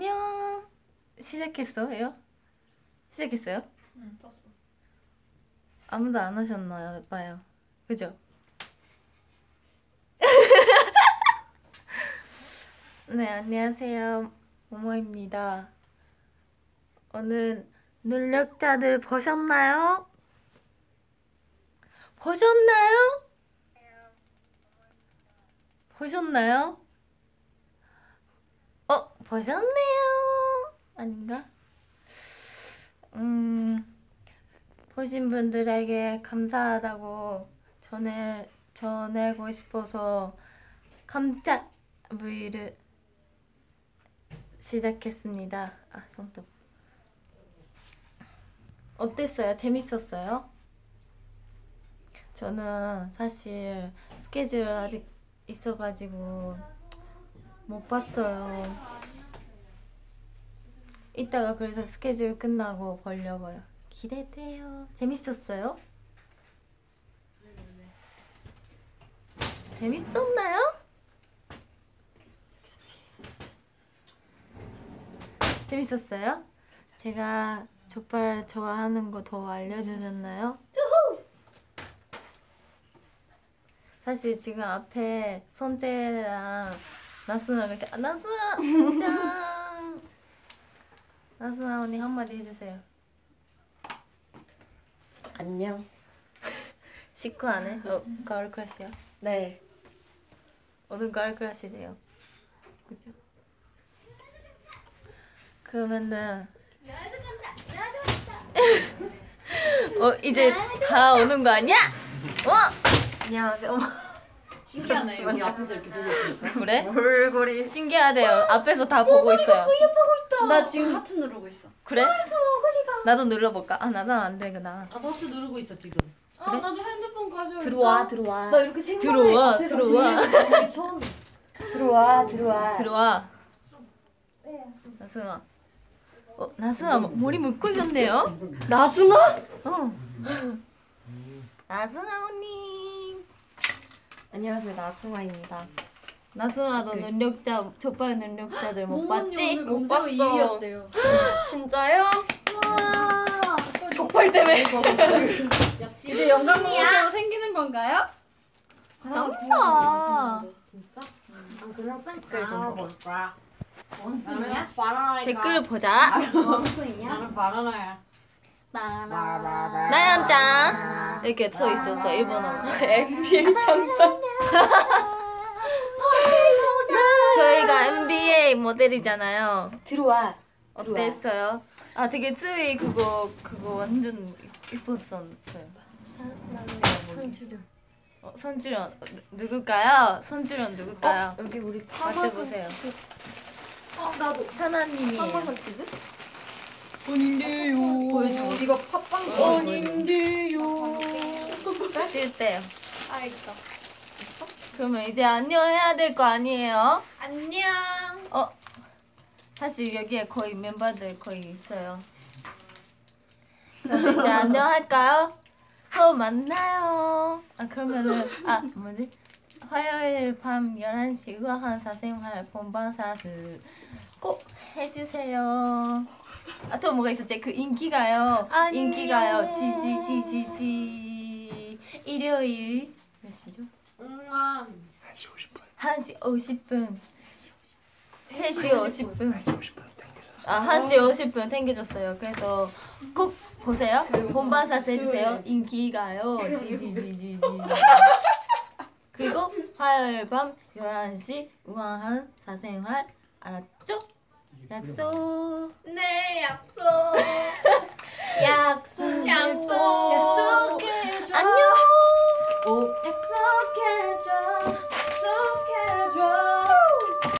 안녕. 시작했어요? 시작했어요? 응 떴어. 아무도 안 하셨나요? 봐요. 그죠? 네, 안녕하세요. 모모입니다. 오늘 능력자들 보셨나요? 보셨나요? 보셨나요? 어, 보셨네요. 아닌가? 음, 보신 분들에게 감사하다고 전해, 전하고 싶어서 깜짝 V를 시작했습니다. 아, 손톱. 어땠어요? 재밌었어요? 저는 사실 스케줄 아직 있어가지고 못 봤어요. 이따가 그래서 스케줄 끝나고 보려고요. 기대돼요. 재밌었어요? 재밌었나요? 재밌었어요? 제가 족발 좋아하는 거 더 알려주셨나요? 사실 지금 앞에 선재랑 나순아가 있어. 아, 나순아! 짱! 나순아 언니 한마디 해주세요. 안녕. 식구 안 해? 어, 가을 크러쉬야? 네. 오늘 가을 크러쉬래요. 그죠? 그러면은 어 이제 다 오는 거 아니야? 어? 안녕하세요. 신기하네 여기 앞에서 이렇게 보고 있으니까. 그래? 얼굴이 신기하대요. 앞에서 다 보고 있어요. 나 지금 하트 누르고 있어. 그래? 나도 눌러볼까? 아 나도 안 되구나. 나도 하트 누르고 있어 지금. 아 그래? 나도 핸드폰 가져올까? 들어와 들어와. 나 이렇게 생방에 들어와, 앞에서 들어와. 처음. 들어와 들어와. 들어와. 나승아. 어 나승아 머리 묶으셨네요? 나순아? 어. 나승아 언니. 안녕하세요 나순아입니다. 나승아도 능력자 족발 능력자들 못 봤지? 못 봤어. 2위였대요. 진짜요? 족발 때문에. 역시 이제 영상 보고서 생기는 건가요? 정말. 진짜? 그냥 댓글 좀 보자. 원숭이야? 바나나니까. 댓글 보자. 원숭이야? 나는 바나나야. 나연짱 이렇게 써 있었어 일본어로. NBA 장장. 저희가 NBA 모델이잖아요. 들어와. 어땠어요? 아 되게 쯔위 그거 그거 완전 이뻤었어요. 어, 선주련 어, 누- 누굴까요? 선주련 누굴까요? 여기 우리 맞춰보세요. 어 나도. 사나님이에요. 파마산 치즈? 아닌데요. 보여줘. 이거 팥빵 아닌데요. 쉴 때요. 아 있다. 그러면 이제 안녕 해야 될 거 아니에요? 안녕. 어 사실 여기에 거의 멤버들 거의 있어요. 그럼 이제 안녕 할까요? 또 만나요. 아 그러면은 아 뭐지? 화요일 밤 11시 우아한 사생활 본방사수 꼭 해주세요. 아 또 뭐가 있었지? 그 인기가요. 안녕. 인기가요. 지지지지지 일요일 몇 시죠? 응아. 1시 50분 3시 50분 아 1시 50분 땡겨줬어요 그래서 꼭 보세요 본방사수 해주세요 인기가요 지지지지지 그리고 화요일 밤 11시 우아한 사생활 알았죠? 약속 네 약속. 약속 약속.